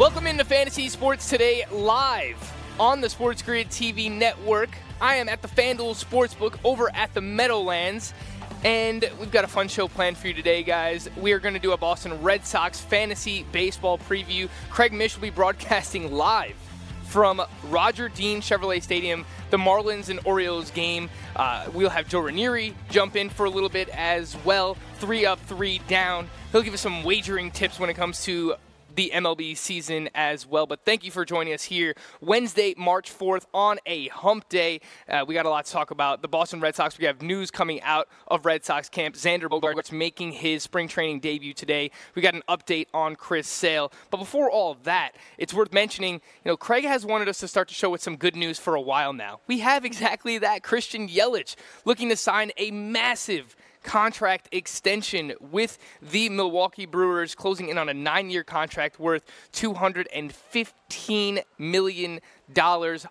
Welcome into Fantasy Sports Today live on the Sports Grid TV network. I am at the FanDuel Sportsbook over at the Meadowlands, and we've got a fun show planned for you today, guys. We are going to do a Boston Red Sox fantasy baseball preview. Craig Mish will be broadcasting live from Roger Dean Chevrolet Stadium, the Marlins and Orioles game. Uh, we'll have Joe Ranieri jump in for a little bit as well. Three up, three down. He'll give us some wagering tips when it comes to the MLB season as well. But thank you for joining us here Wednesday, March 4th on a hump day. Uh, we got a lot to talk about. The Boston Red Sox, we have news coming out of Red Sox camp. Xander Bogaerts making his spring training debut today. We got an update on Chris Sale. But before all of that, it's worth mentioning, you know, Craig has wanted us to start the show with some good news for a while now. We have exactly that. Christian Yelich looking to sign a massive contract extension with the Milwaukee Brewers, closing in on a nine year contract worth $215 million.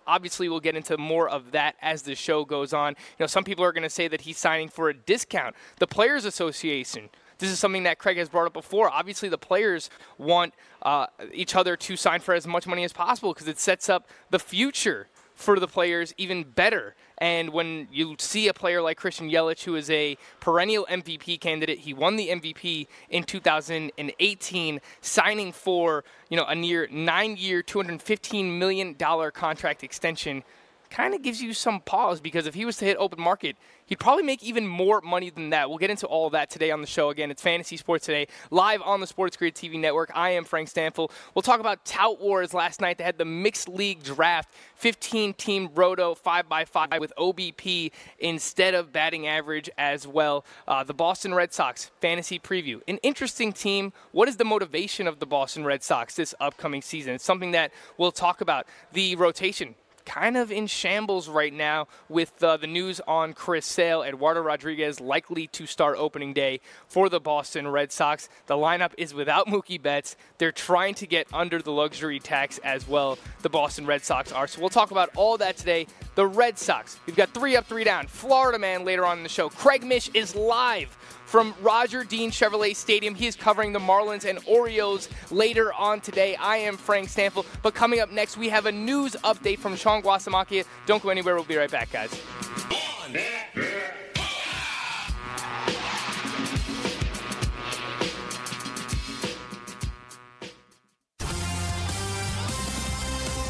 Obviously, we'll get into more of that as the show goes on. You know, some people are going to say that he's signing for a discount. The Players Association this is something that Craig has brought up before. Obviously, the players want uh, each other to sign for as much money as possible because it sets up the future for the players even better. And when you see a player like Christian Yelich, who is a perennial MVP candidate, he won the MVP in 2018, signing for you know a near nine-year, 215 million dollar contract extension, kind of gives you some pause because if he was to hit open market, He'd probably make even more money than that. We'll get into all of that today on the show. Again, it's Fantasy Sports Today, live on the Sports Grid TV network. I am Frank Stampfl. We'll talk about Tout Wars last night. They had the mixed league draft, 15 team roto, 5x5 with OBP instead of batting average as well. Uh, the Boston Red Sox fantasy preview. An interesting team. What is the motivation of the Boston Red Sox this upcoming season? It's something that we'll talk about. The rotation kind of in shambles right now with uh, the news on Chris Sale. Eduardo Rodriguez likely to start opening day for the Boston Red Sox. The lineup is without Mookie Betts. They're trying to get under the luxury tax as well, the Boston Red Sox are. So we'll talk about all that today. The Red Sox, we've got three up, three down. Florida man later on in the show. Craig Mish is live from Roger Dean Chevrolet Stadium. He is covering the Marlins and Orioles later on today. I am Frank Stampfl. But coming up next, we have a news update from Sean Guastamacchia. Don't go anywhere. We'll be right back, guys.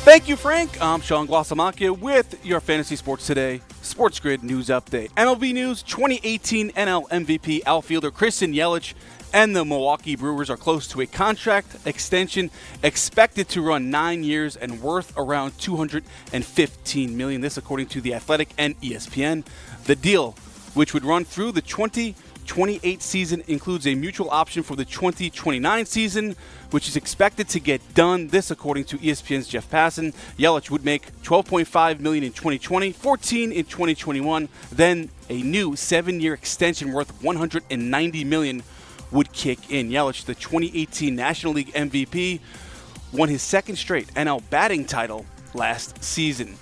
Thank you, Frank. I'm Sean Guastamacchia with your Fantasy Sports Today Sports Grid News Update. MLB News 2018 NL MVP outfielder Christian Yelich and the Milwaukee Brewers are close to a contract extension expected to run nine years and worth around 215 million. This, according to the Athletic and ESPN. The deal, which would run through the 2028 season, includes a mutual option for the 2029 season which is expected to get done. This, according to ESPN's Jeff Passan, Yelich would make 12.5 million in 2020, 14 in 2021. Then a new seven-year extension worth 190 million would kick in. Yelich, the 2018 National League MVP, won his second straight NL batting title last season.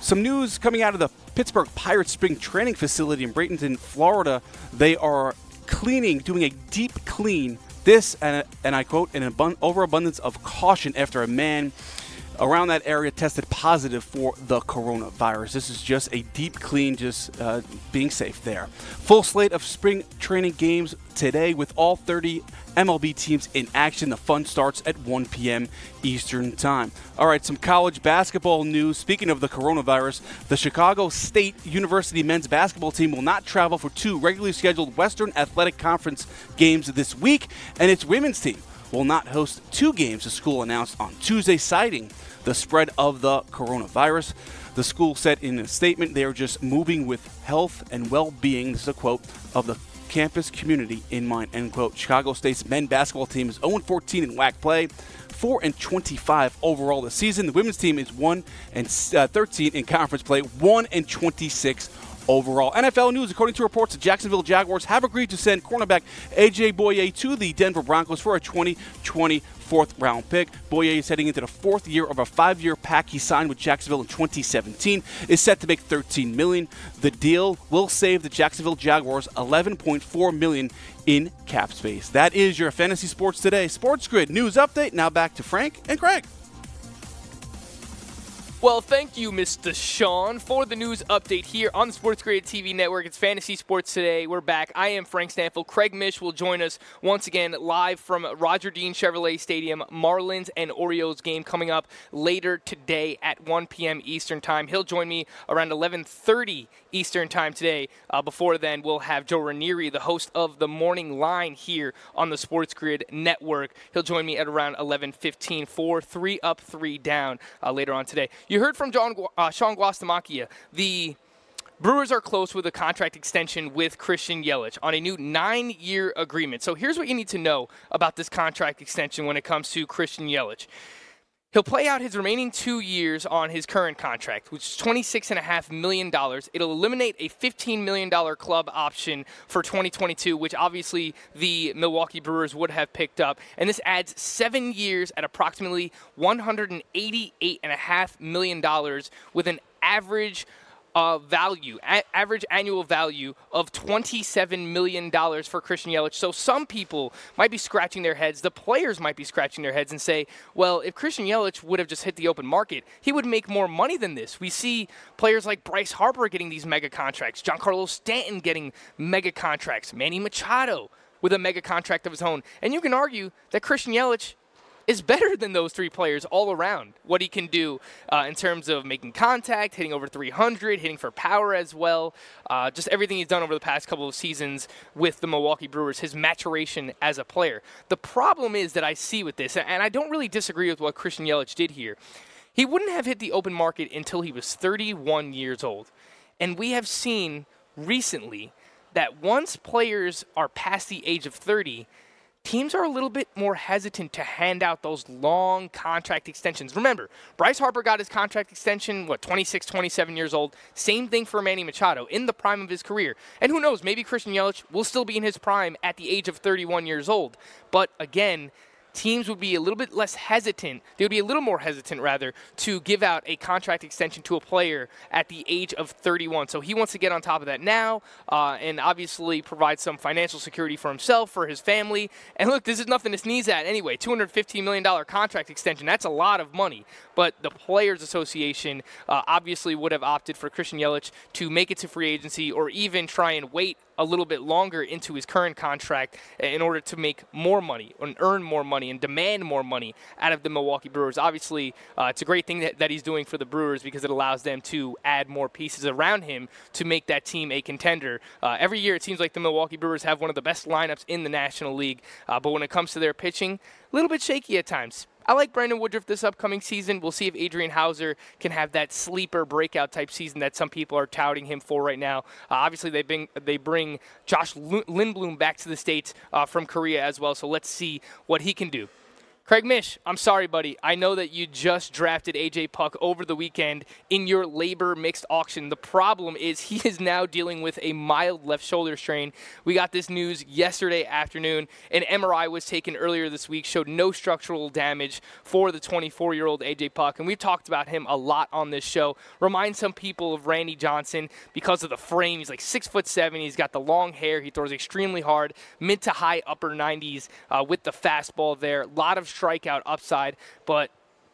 Some news coming out of the Pittsburgh Pirates spring training facility in Bradenton, Florida. They are cleaning, doing a deep clean this, and, and I quote, an abund- overabundance of caution after a man around that area tested positive for the coronavirus. This is just a deep clean, just uh, being safe there. Full slate of spring training games today with all 30 MLB teams in action. The fun starts at 1 p.m. Eastern Time. All right, some college basketball news. Speaking of the coronavirus, the Chicago State University men's basketball team will not travel for two regularly scheduled Western Athletic Conference games this week, and its women's team will not host two games, the school announced on Tuesday, citing the spread of the coronavirus. The school said in a statement they are just moving with health and well being. This is a quote of the campus community in mind, end quote. Chicago State's men's basketball team is 0-14 in WAC play. 4 and 25 overall this season. The women's team is 1 and uh, 13 in conference play, 1 and 26 overall. NFL news, according to reports, the Jacksonville Jaguars have agreed to send cornerback AJ Bouye to the Denver Broncos for a 2020 fourth round pick. Bouye is heading into the fourth year of a five year pack he signed with Jacksonville in 2017. Is set to make 13 million. The deal will save the Jacksonville Jaguars 11.4 million in cap space. That is your fantasy sports today. Sports Grid news update. Now back to Frank and Craig. Well, thank you, Mr. Sean, for the news update here on the Sports Grid TV network. It's Fantasy Sports Today. We're back. I am Frank Stampfl. Craig Mish will join us once again live from Roger Dean Chevrolet Stadium. Marlins and Orioles game coming up later today at 1 p.m. Eastern Time. He'll join me around 11:30 Eastern Time today. Uh, before then, we'll have Joe Ranieri, the host of the Morning Line here on the Sports Grid network. He'll join me at around 11:15 for three up, three down uh, later on today. You heard from John, uh, Sean Guastamacchia. The Brewers are close with a contract extension with Christian Yelich on a new nine year agreement. So here's what you need to know about this contract extension when it comes to Christian Yelich. He'll play out his remaining two years on his current contract, which is $26.5 million. It'll eliminate a $15 million club option for 2022, which obviously the Milwaukee Brewers would have picked up. And this adds seven years at approximately $188.5 million with an average uh, value, a- average annual value of $27 million for Christian Yelich. So some people might be scratching their heads. The players might be scratching their heads and say, well, if Christian Yelich would have just hit the open market, he would make more money than this. We see players like Bryce Harper getting these mega contracts, Giancarlo Stanton getting mega contracts, Manny Machado with a mega contract of his own. And you can argue that Christian Yelich is better than those three players all around. What he can do uh, in terms of making contact, hitting over 300, hitting for power as well, uh, just everything he's done over the past couple of seasons with the Milwaukee Brewers, his maturation as a player. The problem is that I see with this, and I don't really disagree with what Christian Yelich did here. He wouldn't have hit the open market until he was 31 years old. And we have seen recently that once players are past the age of 30, teams are a little bit more hesitant to hand out those long contract extensions. Remember, Bryce Harper got his contract extension, what, 26, 27 years old. Same thing for Manny Machado in the prime of his career. And who knows, maybe Christian Yelich will still be in his prime at the age of 31 years old. But again, teams would be a little bit less hesitant. They would be a little more hesitant, rather, to give out a contract extension to a player at the age of 31. So he wants to get on top of that now uh, and obviously provide some financial security for himself, for his family. And look, this is nothing to sneeze at anyway. $215 million contract extension, that's a lot of money. But the Players Association uh, obviously would have opted for Christian Yelich to make it to free agency or even try and wait a little bit longer into his current contract in order to make more money and earn more money and demand more money out of the Milwaukee Brewers. Obviously, uh, it's a great thing that, that he's doing for the Brewers because it allows them to add more pieces around him to make that team a contender. Uh, every year, it seems like the Milwaukee Brewers have one of the best lineups in the National League, uh, but when it comes to their pitching, a little bit shaky at times. I like Brandon Woodruff this upcoming season. We'll see if Adrian Houser can have that sleeper breakout type season that some people are touting him for right now. Uh, obviously, they bring they bring Josh Lindblom back to the states uh, from Korea as well. So let's see what he can do. Craig Mish, I'm sorry, buddy. I know that you just drafted AJ Puk over the weekend in your LABR mixed auction. The problem is he is now dealing with a mild left shoulder strain. We got this news yesterday afternoon. An MRI was taken earlier this week, showed no structural damage for the 24 year old AJ Puk. And we've talked about him a lot on this show. Remind some people of Randy Johnson because of the frame. He's like six foot seven. He's got the long hair. He throws extremely hard, mid to high upper 90s uh, with the fastball there. A lot of strikeout upside, but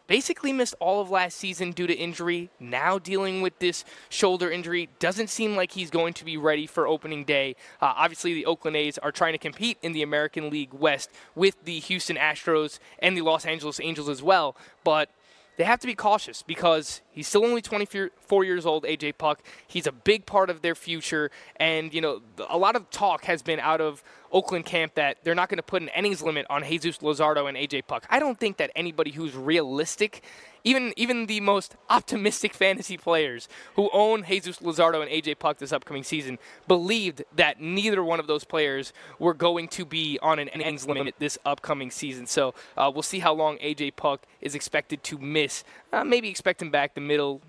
basically missed all of last season due to injury. Now dealing with this shoulder injury. Doesn't seem like he's going to be ready for opening day. Uh, obviously, the Oakland A's are trying to compete in the American League West with the Houston Astros and the Los Angeles Angels as well. But they have to be cautious because He's still only 24 years old, AJ Puk. He's a big part of their future. And, you know, a lot of talk has been out of Oakland camp that they're not going to put an innings limit on Jesus Luzardo and AJ Puk. I don't think that anybody who's realistic even even the most optimistic fantasy players who own Jesus Luzardo and AJ Puk this upcoming season believed that neither one of those players were going to be on an innings limit this upcoming season. So uh, we'll see how long AJ Puk is expected to miss. Uh, maybe expect him back the middle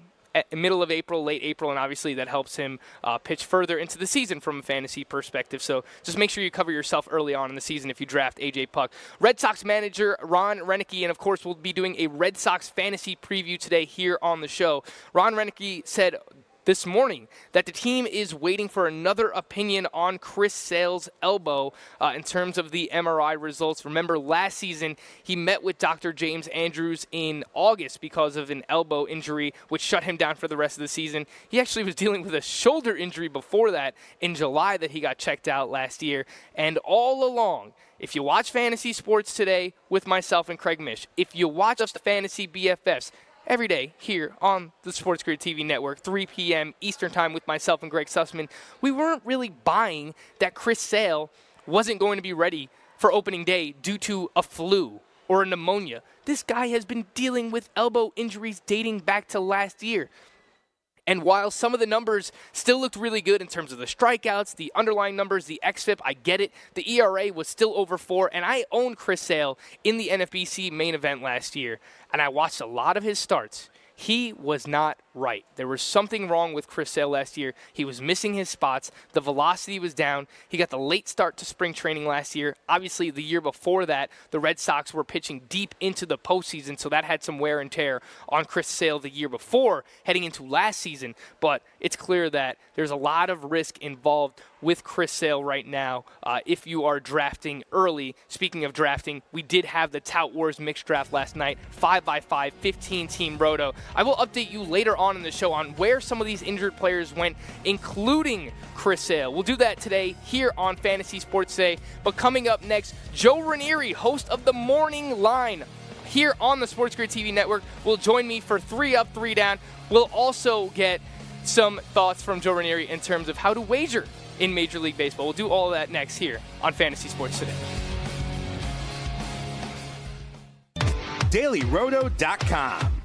middle of April, late April, and obviously that helps him uh, pitch further into the season from a fantasy perspective. So just make sure you cover yourself early on in the season if you draft AJ Puk. Red Sox manager Ron Roenicke, and of course we'll be doing a Red Sox fantasy preview today here on the show. Ron Roenicke said this morning that the team is waiting for another opinion on Chris Sale's elbow uh, in terms of the MRI results. Remember, last season he met with Dr. James Andrews in August because of an elbow injury, which shut him down for the rest of the season. He actually was dealing with a shoulder injury before that in July that he got checked out last year. And all along, if you watch fantasy sports today with myself and Craig Mish, if you watch us the fantasy BFFs, every day here on the Sports Grid TV network, 3 p.m. Eastern Time with myself and Greg Sussman. We weren't really buying that Chris Sale wasn't going to be ready for opening day due to a flu or a pneumonia. This guy has been dealing with elbow injuries dating back to last year. And while some of the numbers still looked really good in terms of the strikeouts, the underlying numbers, the XFIP, I get it. The ERA was still over four, and I owned Chris Sale in the NFBC main event last year, and I watched a lot of his starts he was not right. There was something wrong with Chris Sale last year. He was missing his spots. The velocity was down. He got the late start to spring training last year. Obviously, the year before that, the Red Sox were pitching deep into the postseason, so that had some wear and tear on Chris Sale the year before heading into last season. But it's clear that there's a lot of risk involved with Chris Sale right now uh, if you are drafting early. Speaking of drafting, we did have the Tout Wars mixed draft last night, 5x5, 15 team roto. I will update you later on in the show on where some of these injured players went, including Chris Sale. We'll do that today here on Fantasy Sports Day. But coming up next, Joe Ranieri, host of the Morning Line here on the Sports Grid TV network, will join me for three up, three down. We'll also get some thoughts from Joe Ranieri in terms of how to wager in Major League Baseball. We'll do all that next here on Fantasy Sports Today. DailyRoto.com.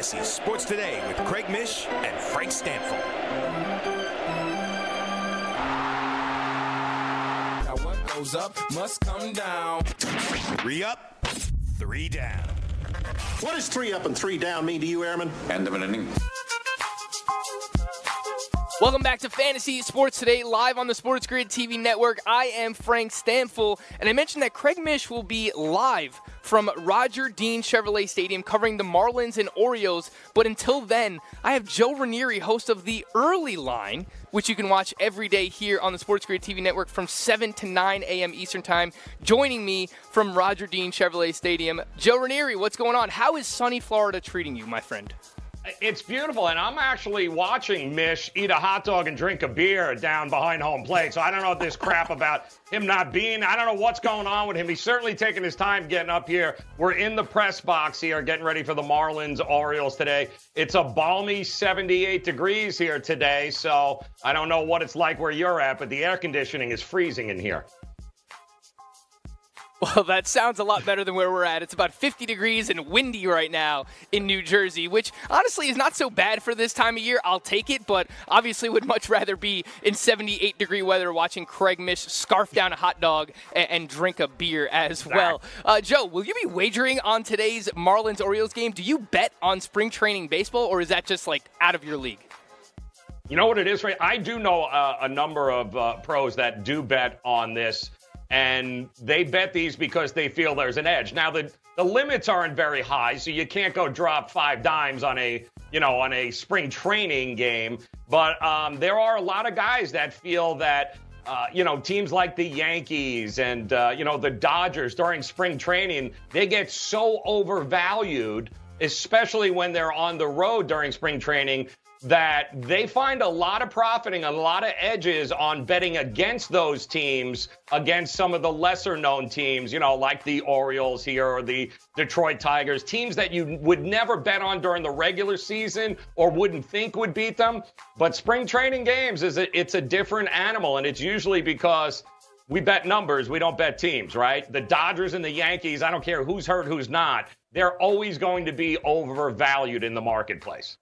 Fantasy Sports Today with Craig Mish and Frank Stampfl. Now what goes up must come down. Three up, three down. What does three up and three down mean to you, Airman? End of an inning. Welcome back to Fantasy Sports Today, live on the Sports Grid TV network. I am Frank Stampfl, and I mentioned that Craig Mish will be live from Roger Dean Chevrolet Stadium covering the Marlins and Orioles. But until then, I have Joe Ranieri, host of The Early Line, which you can watch every day here on the Sports Grid TV network from 7 to 9 a.m. Eastern Time, joining me from Roger Dean Chevrolet Stadium. Joe Ranieri, what's going on? How is sunny Florida treating you, my friend? It's beautiful, and I'm actually watching Mish eat a hot dog and drink a beer down behind home plate. So I don't know this crap about him not being. I don't know what's going on with him. He's certainly taking his time getting up here. We're in the press box here, getting ready for the Marlins Orioles today. It's a balmy 78 degrees here today, so I don't know what it's like where you're at, but the air conditioning is freezing in here. Well, that sounds a lot better than where we're at. It's about 50 degrees and windy right now in New Jersey, which honestly is not so bad for this time of year. I'll take it, but obviously would much rather be in 78 degree weather watching Craig Mish scarf down a hot dog and, and drink a beer as well. Uh, Joe, will you be wagering on today's Marlins Orioles game? Do you bet on spring training baseball, or is that just like out of your league? You know what it is, right? I do know uh, a number of uh, pros that do bet on this and they bet these because they feel there's an edge. Now the the limits aren't very high, so you can't go drop five dimes on a you know on a spring training game. But um, there are a lot of guys that feel that. Uh, you know, teams like the Yankees and, uh, you know, the Dodgers during spring training, they get so overvalued, especially when they're on the road during spring training, that they find a lot of profiting, a lot of edges on betting against those teams, against some of the lesser known teams, you know, like the Orioles here or the Detroit Tigers, teams that you would never bet on during the regular season or wouldn't think would beat them. But spring training games is a, it's a different animal, and it's usually because we bet numbers, we don't bet teams, right? The Dodgers and the Yankees, I don't care who's hurt, who's not, they're always going to be overvalued in the marketplace.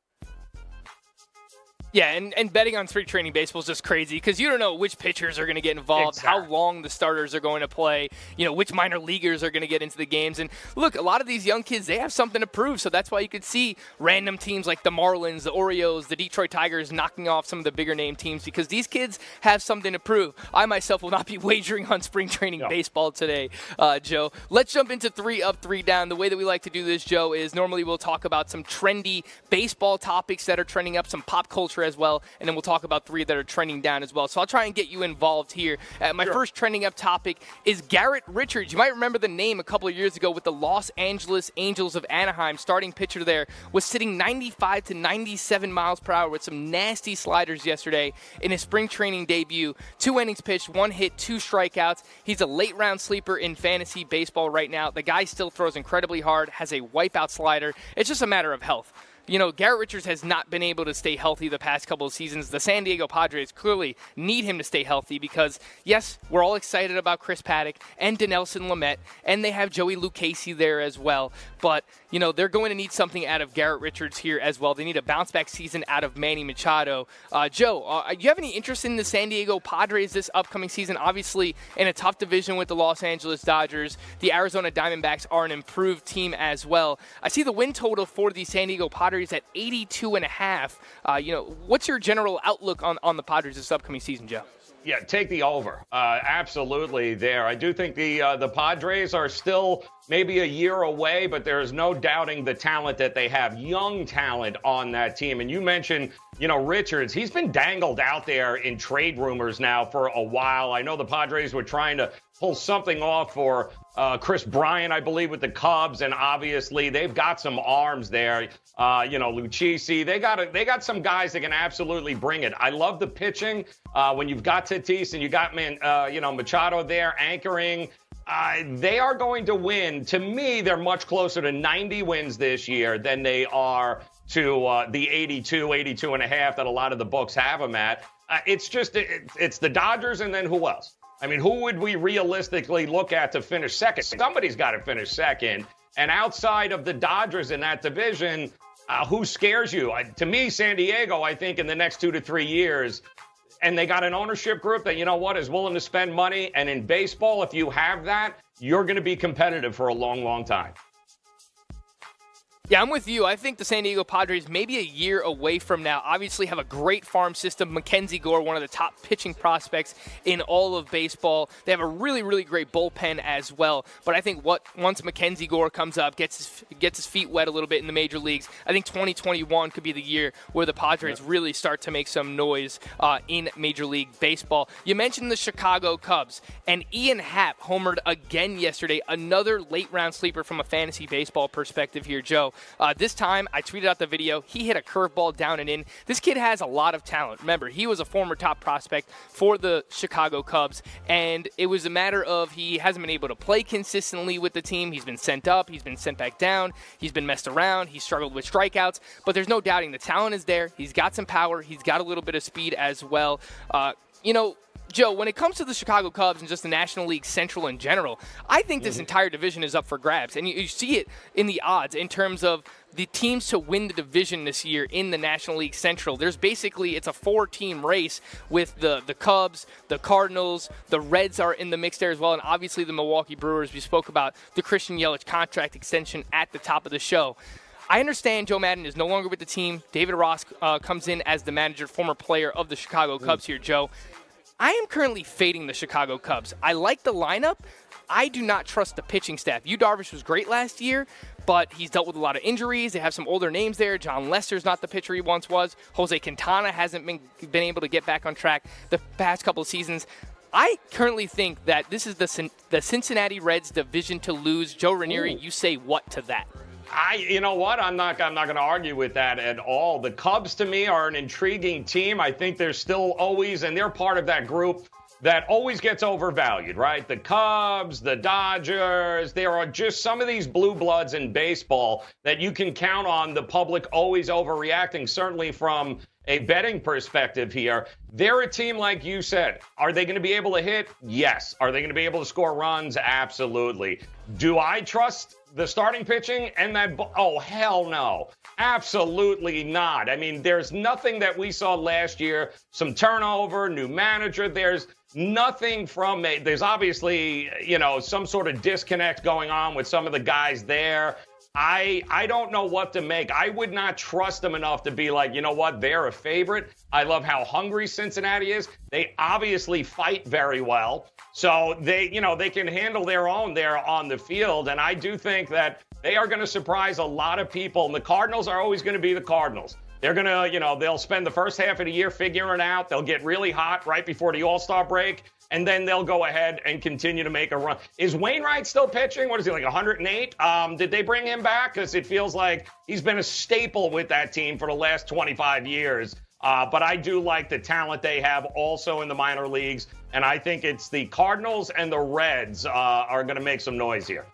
Yeah, and, and betting on spring training baseball is just crazy because you don't know which pitchers are going to get involved, Exactly. how long the starters are going to play, you know, which minor leaguers are going to get into the games. And look, a lot of these young kids, they have something to prove. So that's why you could see random teams like the Marlins, the Orioles, the Detroit Tigers knocking off some of the bigger name teams because these kids have something to prove. I myself will not be wagering on spring training baseball today, uh, Joe. Let's jump into three up, three down. The way that we like to do this, Joe, is normally we'll talk about some trendy baseball topics that are trending up, some pop culture as well, and then we'll talk about three that are trending down as well. So I'll try and get you involved here. Uh, my first trending up topic is Garrett Richards. You might remember the name a couple of years ago with the Los Angeles Angels of Anaheim. Starting pitcher there was sitting 95 to 97 miles per hour with some nasty sliders yesterday in his spring training debut. Two innings pitched, one hit, two strikeouts. He's a late round sleeper in fantasy baseball right now. The guy still throws incredibly hard, has a wipeout slider. It's just a matter of health you know, Garrett Richards has not been able to stay healthy the past couple of seasons. The San Diego Padres clearly need him to stay healthy because, yes, we're all excited about Chris Paddack and Dinelson Lamet, and they have Joey Lucchesi there as well. But, you know, they're going to need something out of Garrett Richards here as well. They need a bounce back season out of Manny Machado. Uh, Joe, uh, do you have any interest in the San Diego Padres this upcoming season? Obviously, in a tough division with the Los Angeles Dodgers, the Arizona Diamondbacks are an improved team as well. I see the win total for the San Diego Padres at 82 and a half. Uh, you know, what's your general outlook on, on the Padres this upcoming season, Joe? Yeah, take the over. Uh, absolutely, there. I do think the uh, the Padres are still maybe a year away, but there is no doubting the talent that they have, young talent on that team. And you mentioned, you know, Richards. He's been dangled out there in trade rumors now for a while. I know the Padres were trying to pull something off for uh, Kris Bryant, I believe, with the Cubs, and obviously they've got some arms there. Uh, you know, Lucchesi. They got a, they got some guys that can absolutely bring it. I love the pitching uh, when you've got Tatis and you got man, uh, you know, Machado there anchoring. Uh, they are going to win. To me, they're much closer to 90 wins this year than they are to uh, the 82, 82 and a half that a lot of the books have them at. It's just it, it's the Dodgers and then who else? I mean, who would we realistically look at to finish second? Somebody's got to finish second. And outside of the Dodgers in that division, uh, who scares you? To me, San Diego, I think in the next two to three years, and they got an ownership group that, you know what, is willing to spend money. And in baseball, if you have that, you're going to be competitive for a long, long time. Yeah, I'm with you. I think the San Diego Padres, maybe a year away from now, obviously have a great farm system. Mackenzie Gore, one of the top pitching prospects in all of baseball. They have a really, really great bullpen as well. But I think what once Mackenzie Gore comes up, gets his, gets his feet wet a little bit in the major leagues, I think 2021 could be the year where the Padres really start to make some noise uh, in Major League Baseball. You mentioned the Chicago Cubs, and Ian Happ homered again yesterday. Another late round sleeper from a fantasy baseball perspective here, Joe. Uh, this time, I tweeted out the video. He hit a curveball down and in. This kid has a lot of talent. Remember, he was a former top prospect for the Chicago Cubs, and it was a matter of he hasn't been able to play consistently with the team. He's been sent up, he's been sent back down, he's been messed around, he's struggled with strikeouts, but there's no doubting the talent is there. He's got some power, he's got a little bit of speed as well. Uh, you know, Joe, when it comes to the Chicago Cubs and just the National League Central in general, I think this entire division is up for grabs. And you, you see it in the odds in terms of the teams to win the division this year in the National League Central. There's basically it's a four-team race with the the Cubs, the Cardinals, the Reds are in the mix there as well, and obviously the Milwaukee Brewers. We spoke about the Christian Yelich contract extension at the top of the show. I understand Joe Maddon is no longer with the team. David Ross uh, comes in as the manager, former player of the Chicago Cubs here, Joe. I am currently fading the Chicago Cubs. I like the lineup. I do not trust the pitching staff. Yu Darvish was great last year, but he's dealt with a lot of injuries. They have some older names there. Jon Lester's not the pitcher he once was. Jose Quintana hasn't been, been able to get back on track the past couple of seasons. I currently think that this is the, the Cincinnati Reds division to lose. Joe Ranieri, Ooh. you say what to that? I, you know what? I'm not. I'm not going to argue with that at all. The Cubs, to me, are an intriguing team. I think they're still always, and they're part of that group that always gets overvalued, right? The Cubs, the Dodgers, there are just some of these blue bloods in baseball that you can count on the public always overreacting, certainly from a betting perspective here. They're a team, like you said. Are they going to be able to hit? Yes. Are they going to be able to score runs? Absolutely. Do I trust the starting pitching and that? Oh, hell no. Absolutely not. I mean, there's nothing that we saw last year. Some turnover, new manager. There's nothing from a, there's obviously, you know, some sort of disconnect going on with some of the guys there. I I don't know what to make. I would not trust them enough to be like, you know what, they're a favorite. I love how hungry Cincinnati is. They obviously fight very well. So they, you know, they can handle their own there on the field. And I do think that they are going to surprise a lot of people. And the Cardinals are always going to be the Cardinals. They're going to, you know, they'll spend the first half of the year figuring out. They'll get really hot right before the All Star break, and then they'll go ahead and continue to make a run. Is Wainwright still pitching? What is he, like 108? Um, did they bring him back? Because it feels like he's been a staple with that team for the last 25 years. Uh, but I do like the talent they have also in the minor leagues. And I think it's the Cardinals and the Reds uh, are going to make some noise here.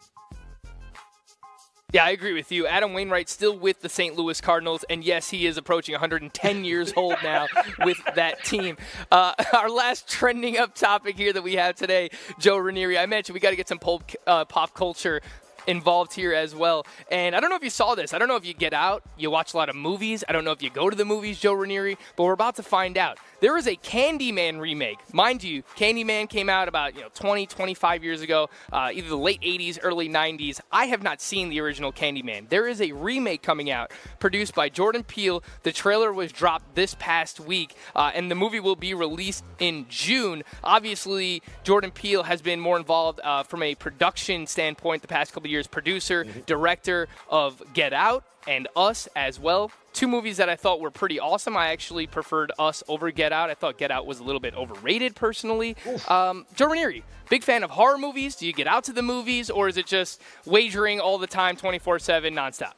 Yeah, I agree with you. Adam Wainwright still with the St. Louis Cardinals, and yes, he is approaching 110 years old now with that team. Uh, our last trending up topic here that we have today, Joe Ranieri. I mentioned we got to get some pop, uh, pop culture involved here as well. And I don't know if you saw this. I don't know if you get out, you watch a lot of movies. I don't know if you go to the movies, Joe Ranieri, but we're about to find out. There is a Candyman remake. Mind you, Candyman came out about you know 20, 25 years ago, uh, either the late 80s, early 90s. I have not seen the original Candyman. There is a remake coming out, produced by Jordan Peele. The trailer was dropped this past week, uh, and the movie will be released in June. Obviously, Jordan Peele has been more involved uh, from a production standpoint the past couple years. Producer, mm-hmm. director of Get Out, and Us as well. Two movies that I thought were pretty awesome. I actually preferred Us over Get Out. I thought Get Out was a little bit overrated personally. Um, Joe Ranieri, big fan of horror movies. Do you get out to the movies or is it just wagering all the time, 24 7, nonstop?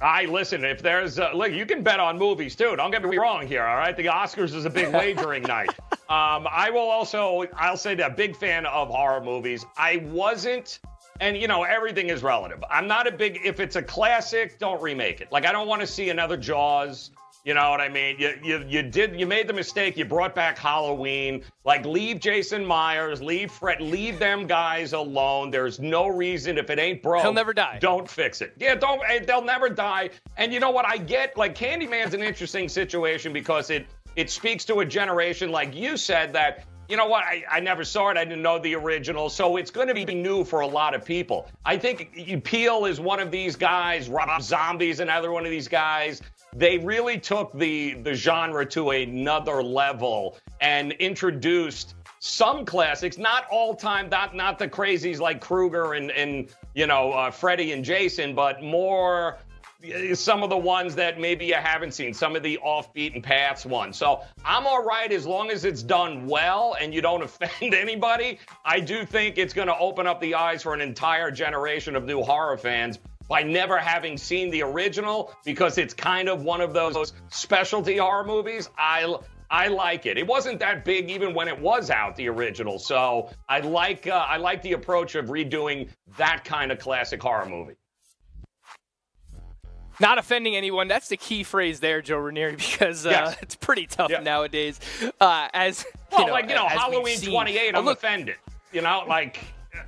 I listen. If there's uh, look, you can bet on movies too. Don't get me wrong here. All right, the Oscars is a big wagering night. Um, I will also. I'll say that big fan of horror movies. I wasn't and you know everything is relative. I'm not a big if it's a classic, don't remake it. Like I don't want to see another Jaws. You know what I mean? You, you you did you made the mistake. You brought back Halloween. Like leave Jason Myers, leave Fred, leave them guys alone. There's no reason if it ain't broke. He'll never die. Don't fix it. Yeah, don't. Eh, they'll never die. And you know what? I get like Candyman's an interesting situation because it it speaks to a generation like you said that you know what? I, I never saw it. I didn't know the original. So it's going to be new for a lot of people. I think Peele is one of these guys. Rob Zombie's another one of these guys. They really took the, the genre to another level and introduced some classics, not all time, not, not the crazies like Krueger and, and you know, uh, Freddy and Jason, but more some of the ones that maybe you haven't seen, some of the off beaten paths ones. So I'm all right as long as it's done well and you don't offend anybody. I do think it's going to open up the eyes for an entire generation of new horror fans by never having seen the original because it's kind of one of those specialty horror movies. I I like it. It wasn't that big even when it was out, the original. So I like uh, I like the approach of redoing that kind of classic horror movie. Not offending anyone. That's the key phrase there, Joe Ranieri, because uh, yes. it's pretty tough nowadays. Uh, as well, you know, like you know, Halloween 28, I'm look, offended. You know, like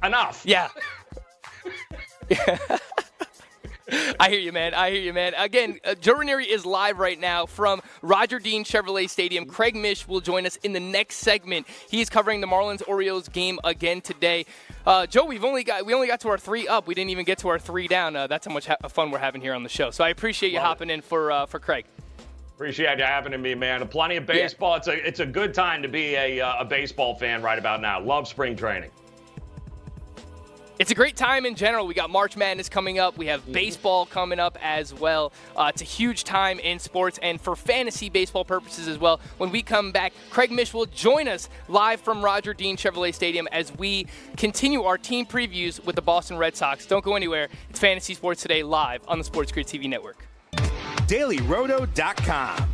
enough. Yeah. I hear you, man. I hear you, man. Again, uh, Joe Ranieri is live right now from Roger Dean Chevrolet Stadium. Craig Mish will join us in the next segment. He is covering the Marlins Orioles game again today. Uh, Joe, we've only got we only got to our three up. We didn't even get to our three down. Uh, that's how much ha- fun we're having here on the show. So I appreciate you Love hopping it. in for uh, for Craig. Appreciate you having me, man. Plenty of baseball. Yeah. It's a it's a good time to be a, uh, a baseball fan right about now. Love spring training. It's a great time in general. We got March Madness coming up. We have baseball coming up as well. Uh, it's a huge time in sports and for fantasy baseball purposes as well. When we come back, Craig Mish will join us live from Roger Dean Chevrolet Stadium as we continue our team previews with the Boston Red Sox. Don't go anywhere. It's Fantasy Sports Today live on the Sports Grid TV network. DailyRoto.com.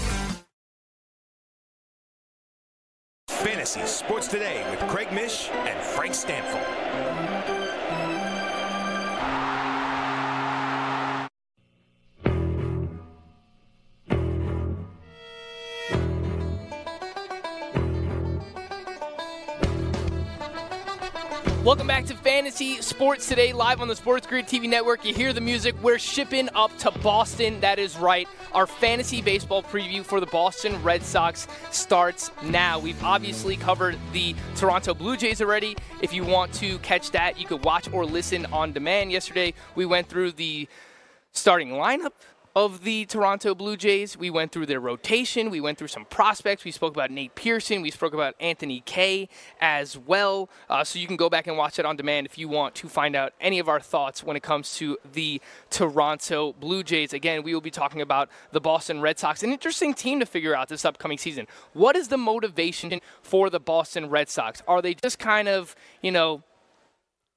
Fantasy Sports Today with Craig Mish and Frank Stampfl. Welcome back to Fantasy Sports Today, live on the Sports Grid TV network. You hear the music. We're shipping up to Boston. That is right. Our fantasy baseball preview for the Boston Red Sox starts now. We've obviously covered the Toronto Blue Jays already. If you want to catch that, you could watch or listen on demand. Yesterday, we went through the starting lineup of the Toronto Blue Jays. We went through their rotation. We went through some prospects. We spoke about Nate Pearson. We spoke about Anthony Kay as well. Uh, so you can go back and watch it on demand if you want to find out any of our thoughts when it comes to the Toronto Blue Jays. Again, we will be talking about the Boston Red Sox, an interesting team to figure out this upcoming season. What is the motivation for the Boston Red Sox? Are they just kind of, you know,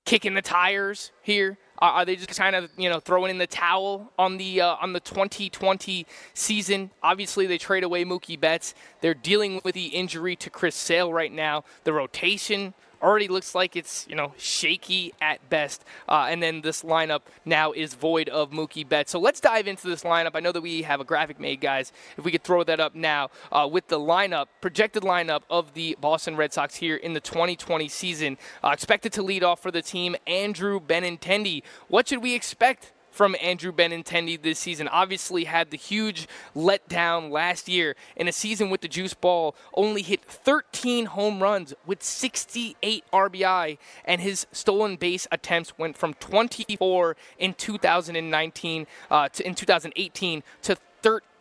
kicking the tires here? Are they just kind of you know throwing in the towel on the uh, on the 2020 season? Obviously, they trade away Mookie Betts. They're dealing with the injury to Chris Sale right now. The rotation already looks like it's you know shaky at best. Uh, and then this lineup now is void of Mookie Betts. So let's dive into this lineup. I know that we have a graphic made, guys. If we could throw that up now uh, with the lineup, projected lineup of the Boston Red Sox here in the 2020 season, uh, expected to lead off for the team, Andrew Benintendi. What should we expect? From Andrew Benintendi this season. Obviously, had the huge letdown last year in a season with the juice ball, only hit 13 home runs with 68 RBI, and his stolen base attempts went from 24 in 2019 uh, to in 2018 to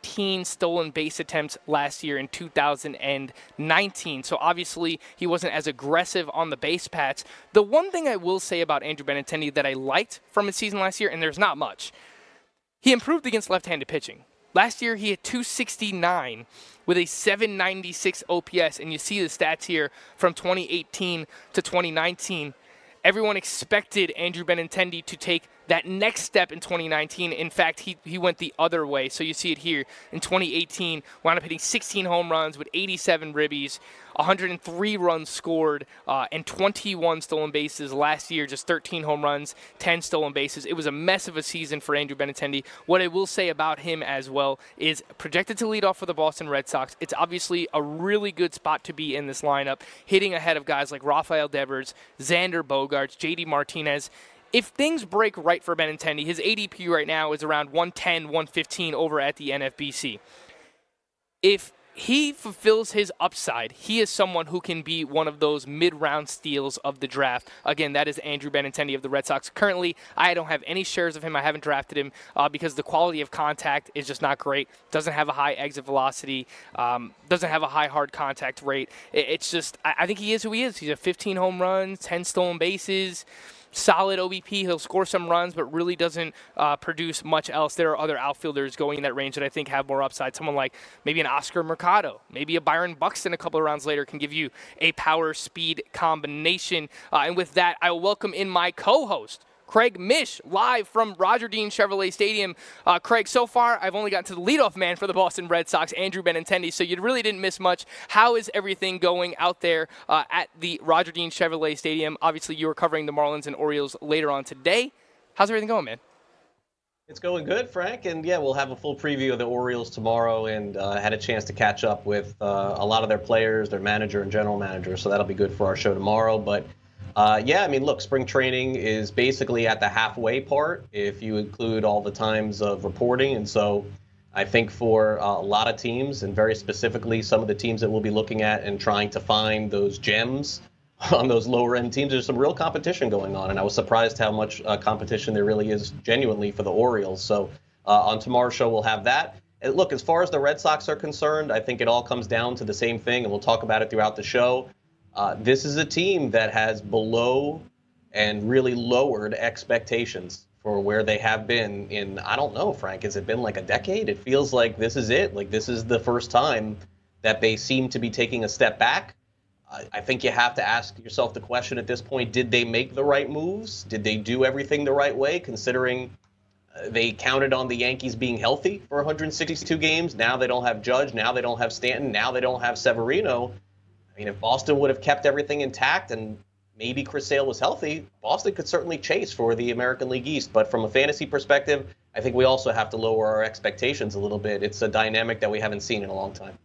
13 stolen base attempts last year in 2019. So obviously he wasn't as aggressive on the base paths. The one thing I will say about Andrew Benintendi that I liked from his season last year, and there's not much, he improved against left-handed pitching. Last year he had 269 with a 796 OPS, and you see the stats here from 2018 to 2019. Everyone expected Andrew Benintendi to take that next step in 2019. In fact, he, he went the other way. So you see it here in 2018, wound up hitting 16 home runs with 87 ribbies, 103 runs scored, uh, and 21 stolen bases. Last year, just 13 home runs, 10 stolen bases. It was a mess of a season for Andrew Benintendi. What I will say about him as well is projected to lead off for the Boston Red Sox. It's obviously a really good spot to be in this lineup, hitting ahead of guys like Rafael Devers, Xander Bogaerts, JD Martinez if things break right for Benintendi, his ADP right now is around 110, 115 over at the NFBC. If he fulfills his upside, he is someone who can be one of those mid-round steals of the draft. Again, that is Andrew Benintendi of the Red Sox. Currently, I don't have any shares of him. I haven't drafted him uh, because the quality of contact is just not great. Doesn't have a high exit velocity. Um, doesn't have a high hard contact rate. it's just, I, I think he is who he is. He's a 15 home runs, 10 stolen bases solid OBP. He'll score some runs, but really doesn't uh, produce much else. There are other outfielders going in that range that I think have more upside. Someone like maybe an Oscar Mercado, maybe a Byron Buxton a couple of rounds later can give you a power speed combination. Uh, and with that, I will welcome in my co host. Craig Mish, live from Roger Dean Chevrolet Stadium. Uh, Craig, so far I've only gotten to the leadoff man for the Boston Red Sox, Andrew Benintendi, so you really didn't miss much. How is everything going out there uh, at the Roger Dean Chevrolet Stadium? Obviously, you were covering the Marlins and Orioles later on today. How's everything going, man? It's going good, Frank, and yeah, we'll have a full preview of the Orioles tomorrow, and uh, had a chance to catch up with uh, a lot of their players, their manager and general manager, so that'll be good for our show tomorrow. But uh, yeah, I mean, look, spring training is basically at the halfway part if you include all the times of reporting, and so I think for uh, a lot of teams, and very specifically some of the teams that we'll be looking at and trying to find those gems on those lower end teams. There's some real competition going on, and I was surprised how much uh, competition there really is genuinely for the Orioles. So uh, on tomorrow's show, we'll have that. And look, as far as the Red Sox are concerned, I think it all comes down to the same thing, and we'll talk about it throughout the show. Uh, this is a team that has below and really lowered expectations for where they have been in I don't know, Frank. Has it been like a decade? It feels like this is it. Like this is the first time that they seem to be taking a step back. I think you have to ask yourself the question at this point did they make the right moves? Did they do everything the right way, considering uh, they counted on the Yankees being healthy for 162 games? Now they don't have Judge. Now they don't have Stanton. Now they don't have Severino. I mean, if Boston would have kept everything intact and maybe Chris Sale was healthy, Boston could certainly chase for the American League East. But from a fantasy perspective, I think we also have to lower our expectations a little bit. It's a dynamic that we haven't seen in a long time.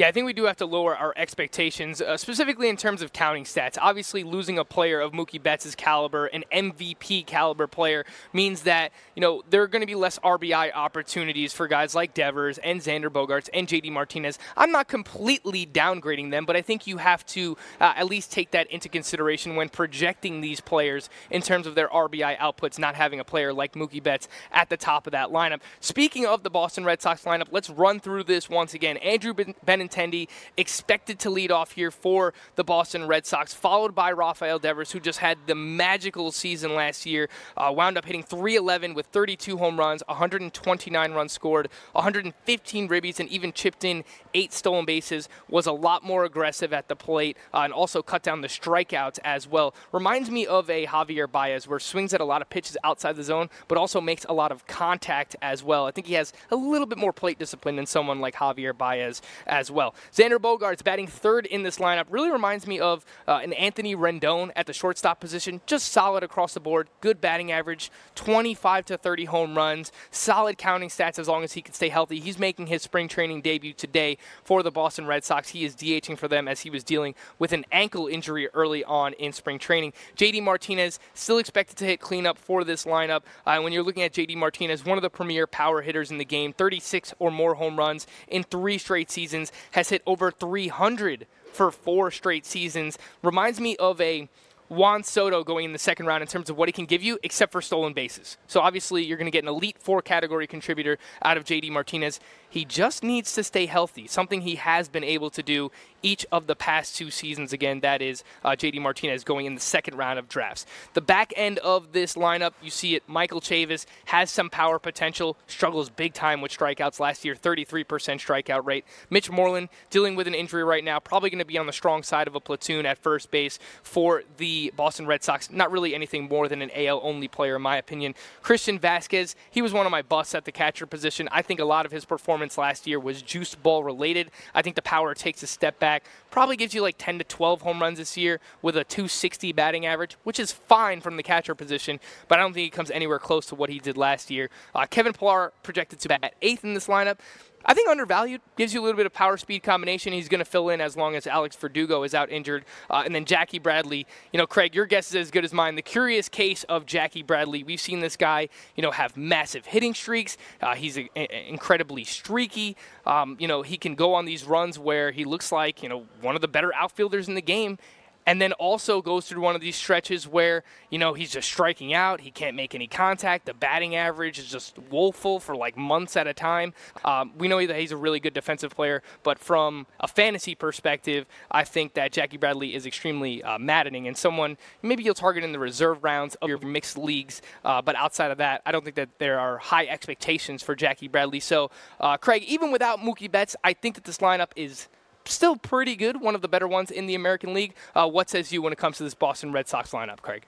Yeah, I think we do have to lower our expectations, uh, specifically in terms of counting stats. Obviously, losing a player of Mookie Betts' caliber, an MVP caliber player, means that you know there are going to be less RBI opportunities for guys like Devers and Xander Bogaerts and JD Martinez. I'm not completely downgrading them, but I think you have to uh, at least take that into consideration when projecting these players in terms of their RBI outputs. Not having a player like Mookie Betts at the top of that lineup. Speaking of the Boston Red Sox lineup, let's run through this once again. Andrew Benintendi Benintendi expected to lead off here for the Boston Red Sox, followed by Rafael Devers, who just had the magical season last year. Uh, wound up hitting 311 with 32 home runs, 129 runs scored, 115 ribbies, and even chipped in eight stolen bases. Was a lot more aggressive at the plate uh, and also cut down the strikeouts as well. Reminds me of a Javier Baez, where swings at a lot of pitches outside the zone, but also makes a lot of contact as well. I think he has a little bit more plate discipline than someone like Javier Baez as well well. Xander Bogaerts batting third in this lineup really reminds me of uh, an Anthony Rendon at the shortstop position. Just solid across the board, good batting average, 25 to 30 home runs, solid counting stats as long as he can stay healthy. He's making his spring training debut today for the Boston Red Sox. He is DHing for them as he was dealing with an ankle injury early on in spring training. JD Martinez still expected to hit cleanup for this lineup. Uh, when you're looking at JD Martinez, one of the premier power hitters in the game, 36 or more home runs in three straight seasons, has hit over 300 for four straight seasons. Reminds me of a Juan Soto going in the second round in terms of what he can give you, except for stolen bases. So obviously, you're going to get an elite four category contributor out of JD Martinez. He just needs to stay healthy, something he has been able to do each of the past two seasons. Again, that is uh, JD Martinez going in the second round of drafts. The back end of this lineup, you see it. Michael Chavis has some power potential, struggles big time with strikeouts last year, 33% strikeout rate. Mitch Moreland dealing with an injury right now, probably going to be on the strong side of a platoon at first base for the Boston Red Sox. Not really anything more than an AL only player, in my opinion. Christian Vasquez, he was one of my busts at the catcher position. I think a lot of his performance last year was juice ball related. I think the power takes a step back back. Probably gives you like 10 to 12 home runs this year with a 260 batting average, which is fine from the catcher position, but I don't think he comes anywhere close to what he did last year. Uh, Kevin Pillar projected to bat eighth in this lineup. I think undervalued gives you a little bit of power speed combination. He's going to fill in as long as Alex Verdugo is out injured. Uh, and then Jackie Bradley, you know, Craig, your guess is as good as mine. The curious case of Jackie Bradley, we've seen this guy, you know, have massive hitting streaks. Uh, he's a, a, incredibly streaky. Um, you know, he can go on these runs where he looks like, you know, one of the better outfielders in the game and then also goes through one of these stretches where you know he's just striking out he can't make any contact the batting average is just woeful for like months at a time. Um, we know that he's a really good defensive player but from a fantasy perspective i think that jackie bradley is extremely uh, maddening and someone maybe you'll target in the reserve rounds of your mixed leagues uh, but outside of that i don't think that there are high expectations for jackie bradley. So uh, craig even without mookie betts i think that this lineup is still pretty good, one of the better ones in the American League. Uh, what says you when it comes to this Boston Red Sox lineup, Craig?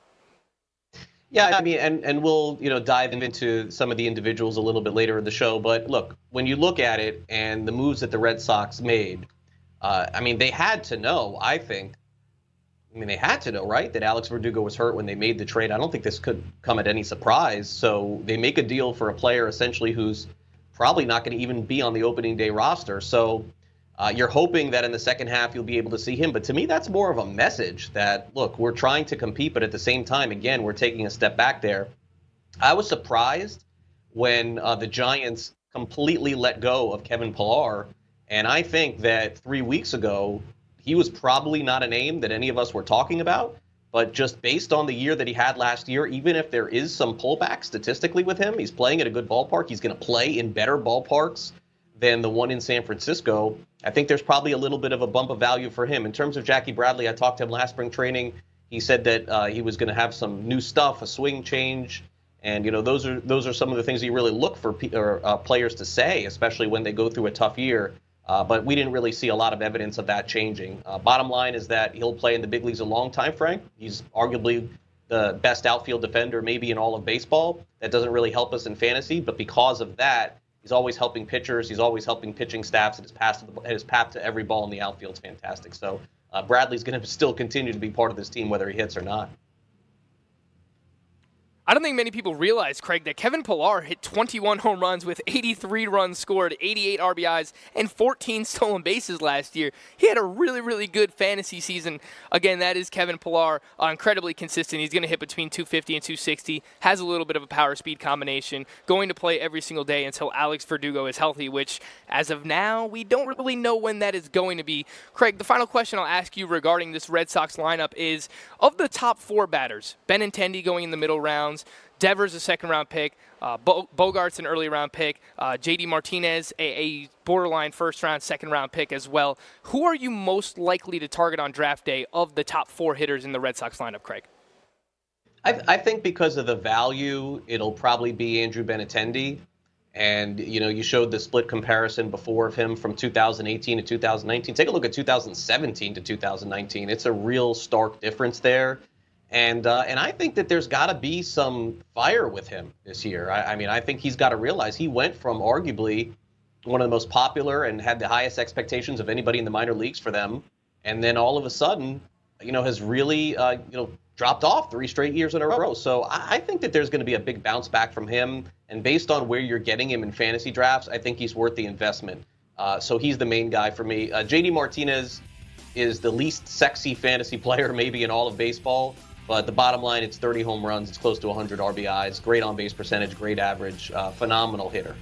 Yeah, I mean, and, and we'll you know dive into some of the individuals a little bit later in the show. But look, when you look at it and the moves that the Red Sox made, uh, I mean, they had to know, I think, I mean, they had to know, right, that Alex Verdugo was hurt when they made the trade. I don't think this could come at any surprise. So they make a deal for a player essentially who's probably not going to even be on the opening day roster. So uh, you're hoping that in the second half you'll be able to see him. But to me, that's more of a message that, look, we're trying to compete, but at the same time, again, we're taking a step back there. I was surprised when uh, the Giants completely let go of Kevin Pillar. And I think that three weeks ago, he was probably not a name that any of us were talking about. But just based on the year that he had last year, even if there is some pullback statistically with him, he's playing at a good ballpark. He's going to play in better ballparks than the one in San Francisco. I think there's probably a little bit of a bump of value for him. In terms of Jackie Bradley, I talked to him last spring training. He said that uh, he was going to have some new stuff, a swing change, and you know those are those are some of the things you really look for or, uh, players to say, especially when they go through a tough year. Uh, but we didn't really see a lot of evidence of that changing. Uh, bottom line is that he'll play in the big leagues a long time, Frank. He's arguably the best outfield defender maybe in all of baseball. That doesn't really help us in fantasy, but because of that, he's always helping pitchers. He's always helping pitching staffs. And his path to, the, his path to every ball in the outfield is fantastic. So uh, Bradley's going to still continue to be part of this team whether he hits or not. I don't think many people realize, Craig, that Kevin Pillar hit 21 home runs with 83 runs scored, 88 RBIs, and 14 stolen bases last year. He had a really, really good fantasy season. Again, that is Kevin Pillar, uh, incredibly consistent. He's going to hit between 250 and 260, has a little bit of a power speed combination, going to play every single day until Alex Verdugo is healthy, which, as of now, we don't really know when that is going to be. Craig, the final question I'll ask you regarding this Red Sox lineup is of the top four batters, Benintendi going in the middle round, rounds. Devers a second round pick. Uh, Bo- Bogaerts an early round pick. Uh, JD Martinez a, a, borderline first round, second round pick as well. Who are you most likely to target on draft day of the top four hitters in the Red Sox lineup, Craig? I, I think because of the value, it'll probably be Andrew Benintendi. And you know, you showed the split comparison before of him from 2018 to 2019. Take a look at 2017 to 2019. It's a real stark difference there. And uh, and I think that there's got to be some fire with him this year. I, I mean, I think he's got to realize he went from arguably one of the most popular and had the highest expectations of anybody in the minor leagues for them, and then all of a sudden, you know, has really uh, you know dropped off three straight years in a row. So I, I think that there's going to be a big bounce back from him. And based on where you're getting him in fantasy drafts, I think he's worth the investment. Uh, so he's the main guy for me. Uh, JD Martinez is the least sexy fantasy player maybe in all of baseball. But the bottom line, it's 30 home runs, it's close to 100 RBIs, great on base percentage, great average, uh, phenomenal hitter.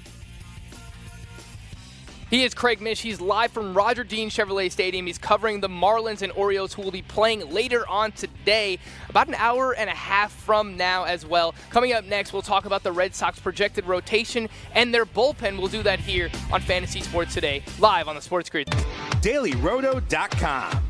He is Craig Mish. He's live from Roger Dean Chevrolet Stadium. He's covering the Marlins and Orioles, who will be playing later on today, about an hour and a half from now as well. Coming up next, we'll talk about the Red Sox projected rotation and their bullpen. We'll do that here on Fantasy Sports Today, live on the Sports Grid. DailyRoto.com.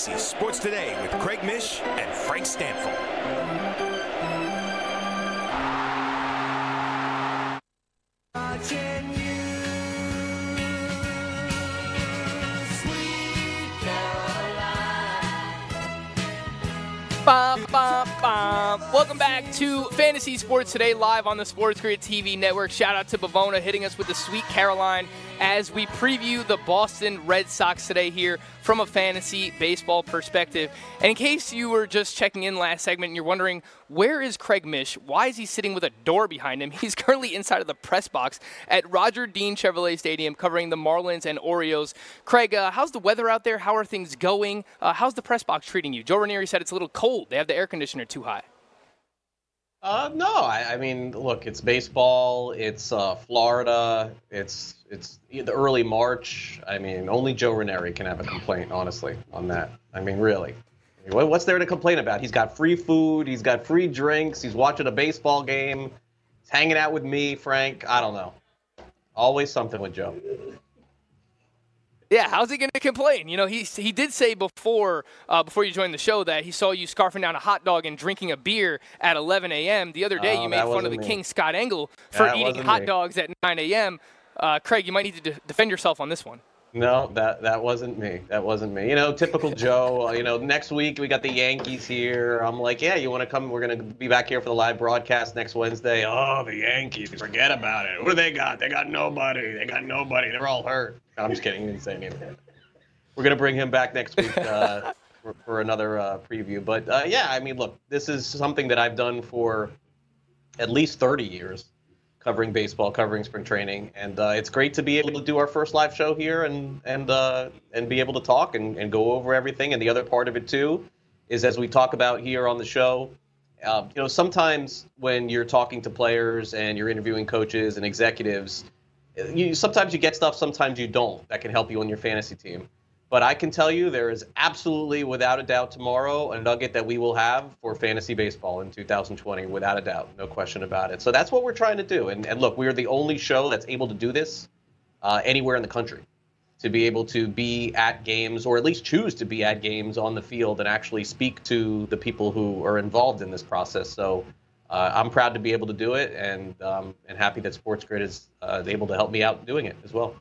Fantasy Sports Today with Craig Mish and Frank Stampfl. To Fantasy Sports Today, live on the Sports Grid TV network. Shout out to Bavona hitting us with the Sweet Caroline as we preview the Boston Red Sox today here from a fantasy baseball perspective. And in case you were just checking in last segment and you're wondering, where is Craig Mish? Why is he sitting with a door behind him? He's currently inside of the press box at Roger Dean Chevrolet Stadium covering the Marlins and Orioles. Craig, uh, how's the weather out there? How are things going? Uh, how's the press box treating you? Joe Ranieri said it's a little cold. They have the air conditioner too high. Uh, no, I, I, mean, look, it's baseball. It's uh, Florida. It's it's the early March. I mean, only Joe Ranieri can have a complaint, honestly, on that. I mean, really, what's there to complain about? He's got free food. He's got free drinks. He's watching a baseball game. He's hanging out with me, Frank. I don't know. Always something with Joe. Yeah, how's he going to complain? You know, he he did say before uh, before you joined the show that he saw you scarfing down a hot dog and drinking a beer at 11 a.m. The other day, Oh, you made fun of the me. King Scott Engel for That eating hot me. dogs at 9 a.m. Uh, Craig, you might need to de- defend yourself on this one. No, that that wasn't me. That wasn't me. You know, typical Joe. uh, You know, next week we got the Yankees here. I'm like, yeah, you want to come? We're gonna be back here for the live broadcast next Wednesday. Oh, the Yankees. Forget about it. What do they got? They got nobody. They got nobody. They're all hurt. I'm just kidding. He didn't say anything. We're gonna bring him back next week uh, for, for another uh, preview. But uh, yeah, I mean, look, this is something that I've done for at least 30 years covering baseball, covering spring training, and uh, it's great to be able to do our first live show here and and uh, and be able to talk and, and go over everything. And the other part of it too is as we talk about here on the show, uh, you know, sometimes when you're talking to players and you're interviewing coaches and executives, you sometimes you get stuff, sometimes you don't. That can help you on your fantasy team. But I can tell you there is absolutely, without a doubt, tomorrow a nugget that we will have for fantasy baseball in 2020, without a doubt, no question about it. So that's what we're trying to do. And, and look, we are the only show that's able to do this uh, anywhere in the country, to be able to be at games or at least choose to be at games on the field and actually speak to the people who are involved in this process. So uh, I'm proud to be able to do it, and um, and happy that Sports Grid is uh, able to help me out doing it as well.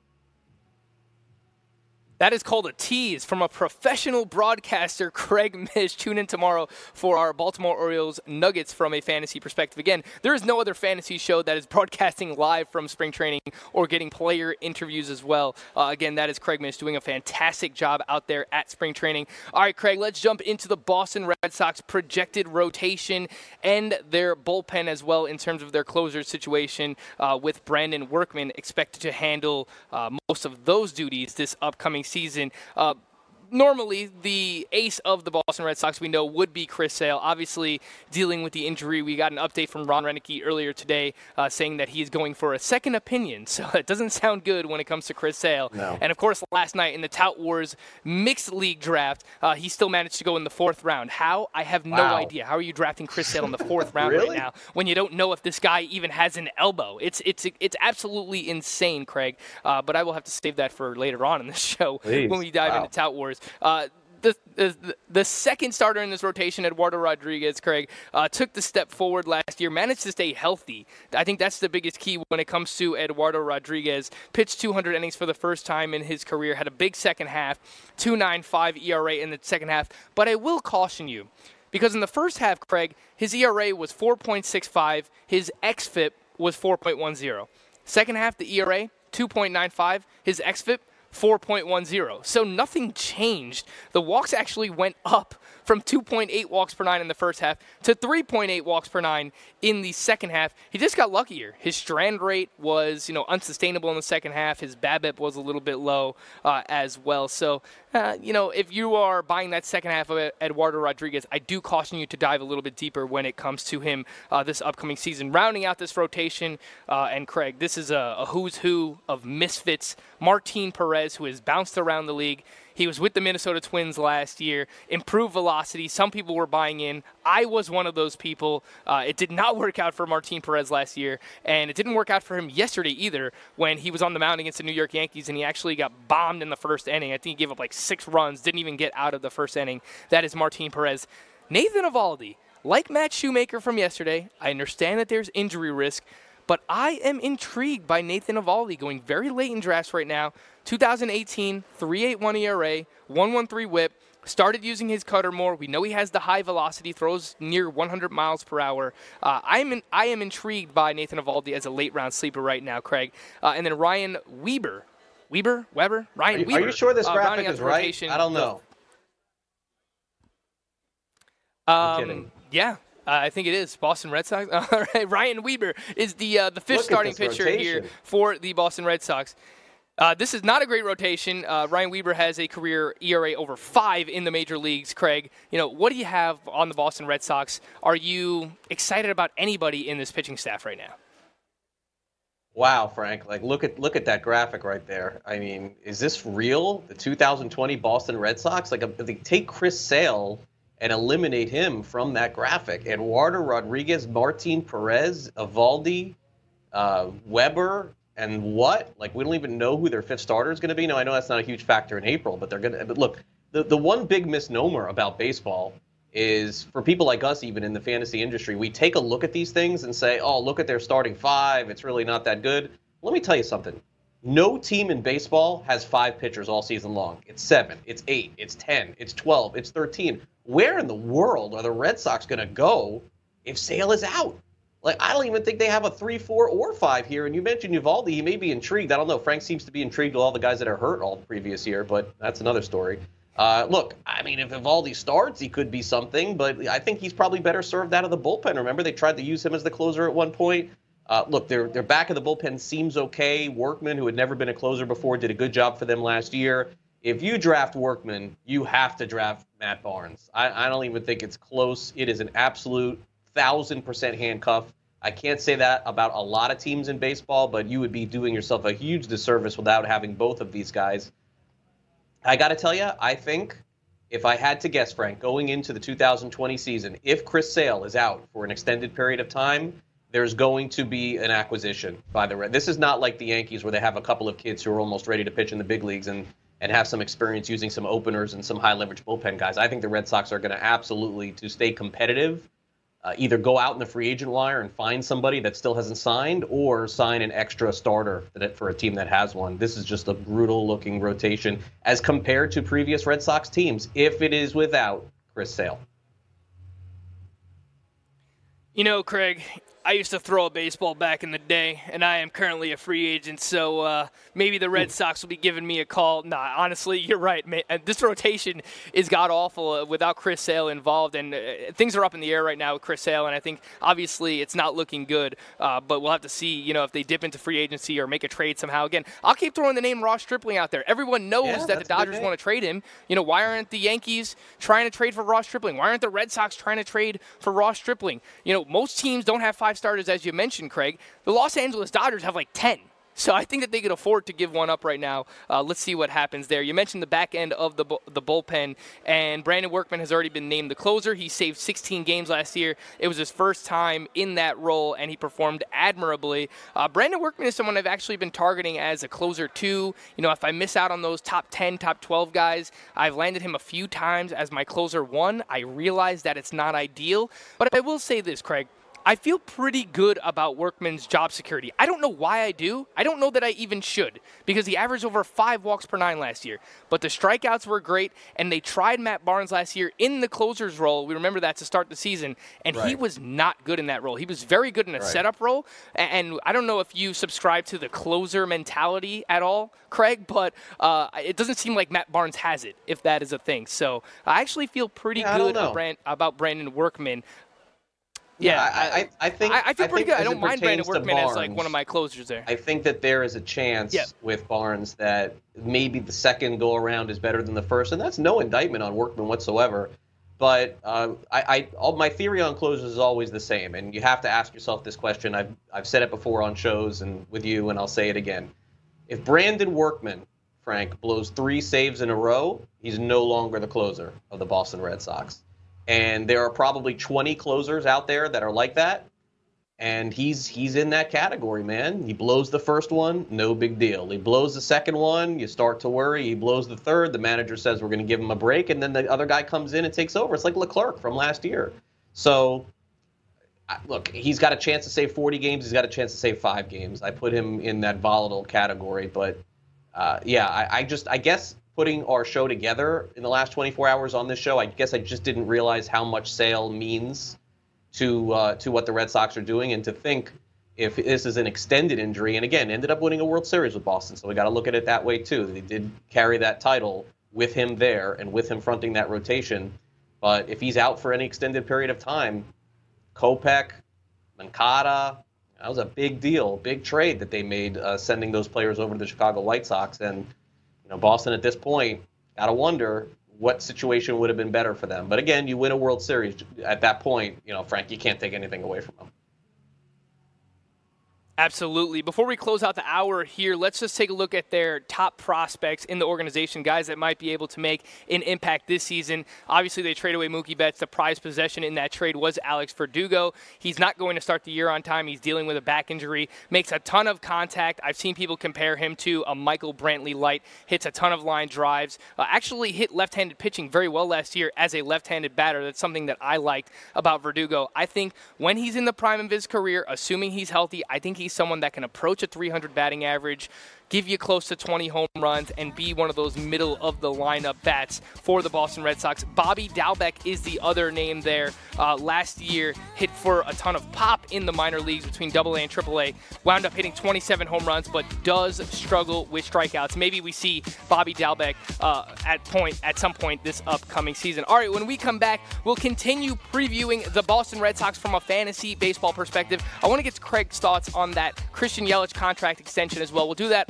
That is called a tease from a professional broadcaster, Craig Mish. Tune in tomorrow for our Baltimore Orioles Nuggets from a fantasy perspective. Again, there is no other fantasy show that is broadcasting live from spring training or getting player interviews as well. Uh, again, that is Craig Mish doing a fantastic job out there at spring training. All right, Craig, let's jump into the Boston Red Sox projected rotation and their bullpen as well in terms of their closer situation uh, with Brandon Workman expected to handle uh, most of those duties this upcoming season. Uh, normally the ace of the Boston Red Sox we know would be Chris Sale. Obviously, dealing with the injury, we got an update from Ron Renicky earlier today uh, saying that he is going for a second opinion. So it doesn't sound good when it comes to Chris Sale. No. And of course, last night in the Tout Wars mixed league draft, uh, he still managed to go in the fourth round. How? I have no Wow. idea. How are you drafting Chris Sale in the fourth round right now when you don't know if this guy even has an elbow? It's it's it's absolutely insane, Craig. Uh, but I will have to save that for later on in the show Please. when we dive Wow. into Tout Wars. Uh, the, the, the second starter in this rotation, Eduardo Rodriguez, Craig, uh, took the step forward last year, managed to stay healthy. I think that's the biggest key when it comes to Eduardo Rodriguez. Pitched 200 innings for the first time in his career, had a big second half, 2.95 ERA in the second half. But I will caution you, because in the first half, Craig, his ERA was 4.65, his xFIP was 4.10. Second half, the ERA 2.95, his xFIP 4.10. So nothing changed. The walks actually went up from 2.8 walks per nine in the first half to 3.8 walks per nine in the second half. He just got luckier. His strand rate was, you know, unsustainable in the second half. His BABIP was a little bit low uh, as well. So, uh, you know, if you are buying that second half of Eduardo Rodriguez, I do caution you to dive a little bit deeper when it comes to him uh, this upcoming season. Rounding out this rotation, uh, and Craig, this is a, a who's who of misfits. Martin Perez, who has bounced around the league. He was with the Minnesota Twins last year, improved velocity. Some people were buying in. I was one of those people. Uh, it did not work out for Martin Perez last year, and it didn't work out for him yesterday either when he was on the mound against the New York Yankees and he actually got bombed in the first inning. I think he gave up like six runs, didn't even get out of the first inning. That is Martin Perez. Nathan Eovaldi, like Matt Shoemaker from yesterday, I understand that there's injury risk, but I am intrigued by Nathan Eovaldi going very late in drafts right now. 2018, 3.81 ERA, 113 whip. Started using his cutter more. We know he has the high velocity, throws near 100 miles per hour. Uh, I'm in, I am intrigued by Nathan Eovaldi as a late round sleeper right now, Craig. Uh, and then Ryan Weber. Weber? Weber? Ryan Are you, Weber. are you sure this uh, graphic is right? rotation. I don't know. Um. Yeah, uh, I think it is Boston Red Sox. All right, Ryan Weber is the uh, the fifth starting pitcher here for the Boston Red Sox. Uh, this is not a great rotation. Uh, Ryan Weber has a career ERA over five in the major leagues. Craig, you know what do you have on the Boston Red Sox? Are you excited about anybody in this pitching staff right now? Wow, Frank! Like, look at look at that graphic right there. I mean, is this real? The 2020 Boston Red Sox? Like, if they take Chris Sale and eliminate him from that graphic, Eduardo Rodriguez, Martin Perez, Eovaldi, uh, Weber, And what? Like we don't even know who their fifth starter is going to be. Now I know that's not a huge factor in April, but they're going to. But look, the the one big misnomer about baseball is for people like us, even in the fantasy industry, we take a look at these things and say, "Oh, look at their starting five. It's really not that good." Let me tell you something. No team in baseball has five pitchers all season long. It's seven, it's eight, it's 10, it's 12, it's 13. Where in the world are the Red Sox going to go if Sale is out? Like, I don't even think they have a three, four, or five here. And you mentioned Eovaldi. He may be intrigued. I don't know. Frank seems to be intrigued with all the guys that are hurt all the previous year, but that's another story. Uh, look, I mean, if Eovaldi starts, he could be something, but I think he's probably better served out of the bullpen. Remember, they tried to use him as the closer at one point. Uh, look, their their back of the bullpen seems okay. Workman, who had never been a closer before, did a good job for them last year. If you draft Workman, you have to draft Matt Barnes. I, I don't even think it's close. It is an absolute thousand percent handcuff. I can't say that about a lot of teams in baseball, but you would be doing yourself a huge disservice without having both of these guys. I got to tell you, I think if I had to guess, Frank, going into the 2020 season, if Chris Sale is out for an extended period of time, there's going to be an acquisition by the Red. This is not like the Yankees where they have a couple of kids who are almost ready to pitch in the big leagues and and have some experience using some openers and some high leverage bullpen guys. I think the Red Sox are going to absolutely to stay competitive. Uh, either go out in the free agent wire and find somebody that still hasn't signed, or sign an extra starter that, for a team that has one. This is just a brutal looking rotation as compared to previous Red Sox teams. If it is without Chris Sale. You know, Craig, I used to throw a baseball back in the day, and I am currently a free agent. So uh, maybe the Red Sox will be giving me a call. Nah, honestly, you're right. Man. This rotation is god awful uh, without Chris Sale involved, and uh, things are up in the air right now with Chris Sale. And I think obviously it's not looking good. Uh, but we'll have to see, you know, if they dip into free agency or make a trade somehow. Again, I'll keep throwing the name Ross Stripling out there. Everyone knows yeah, that the Dodgers want to trade him. You know, why aren't the Yankees trying to trade for Ross Stripling? Why aren't the Red Sox trying to trade for Ross Stripling? You know, most teams don't have five starters, as you mentioned, Craig. The Los Angeles Dodgers have like 10. So I think that they could afford to give one up right now. Uh, let's see what happens there. You mentioned the back end of the the bullpen, and Brandon Workman has already been named the closer. He saved 16 games last year. It was his first time in that role, and he performed admirably. Uh, Brandon Workman is someone I've actually been targeting as a closer too. You know, if I miss out on those top 10, top 12 guys, I've landed him a few times as my closer one. I realize that it's not ideal, but I will say this, Craig. I feel pretty good about Workman's job security. I don't know why I do. I don't know that I even should because he averaged over five walks per nine last year. But the strikeouts were great, and they tried Matt Barnes last year in the closer's role. We remember that to start the season, and right. he was not good in that role. He was very good in a right. setup role, and I don't know if you subscribe to the closer mentality at all, Craig, but uh, it doesn't seem like Matt Barnes has it, if that is a thing. So I actually feel pretty yeah, good about Brandon Workman. Yeah, I, I, I think I, I feel I pretty good. I don't mind Brandon Workman Barnes, as like one of my closers there. I think that there is a chance with Barnes that maybe the second go around is better than the first, and that's no indictment on Workman whatsoever. But uh, I, I all, my theory on closers is always the same, and you have to ask yourself this question. I've I've said it before on shows and with you, and I'll say it again. If Brandon Workman, Frank, blows three saves in a row, he's no longer the closer of the Boston Red Sox and there are probably 20 closers out there that are like that. And he's he's in that category man. He blows the first one no big deal. He blows the second one you start to worry. He blows the third the manager says we're going to give him a break and then the other guy comes in and takes over. It's like leclerc from last year. So look he's got a chance to save 40 games. He's got a chance to save five games. I put him in that volatile category but uh, yeah I, I just i guess putting our show together in the last 24 hours on this show, I guess I just didn't realize how much Sale means to uh, to what the Red Sox are doing, and to think if this is an extended injury, and again ended up winning a World Series with Boston, so we got to look at it that way too. They did carry that title with him there and with him fronting that rotation, but if he's out for any extended period of time, Kopech, Moncada, that was a big deal, big trade that they made, uh, sending those players over to the Chicago White Sox, and you know, Boston at this point got to wonder what situation would have been better for them. But again, you win a World Series at that point. You know, Frank, you can't take anything away from them. Absolutely. Before we close out the hour here, let's just take a look at their top prospects in the organization, guys that might be able to make an impact this season. Obviously, they trade away Mookie Betts. The prize possession in that trade was Alex Verdugo. He's not going to start the year on time. He's dealing with a back injury, makes a ton of contact. I've seen people compare him to a Michael Brantley light, hits a ton of line drives, uh, actually hit left handed pitching very well last year as a left handed batter. That's something that I liked about Verdugo. I think when he's in the prime of his career, assuming he's healthy, I think he's someone that can approach a 300 batting average, give you close to 20 home runs, and be one of those middle of the lineup bats for the Boston Red Sox. Bobby Dalbec is the other name there. Uh, last year, hit for a ton of pop in the minor leagues between AA and AAA. Wound up hitting 27 home runs, but does struggle with strikeouts. Maybe we see Bobby Dalbec uh, at point at some point this upcoming season. All right, when we come back, we'll continue previewing the Boston Red Sox from a fantasy baseball perspective. I want to get Craig's thoughts on that Christian Yelich contract extension as well. We'll do that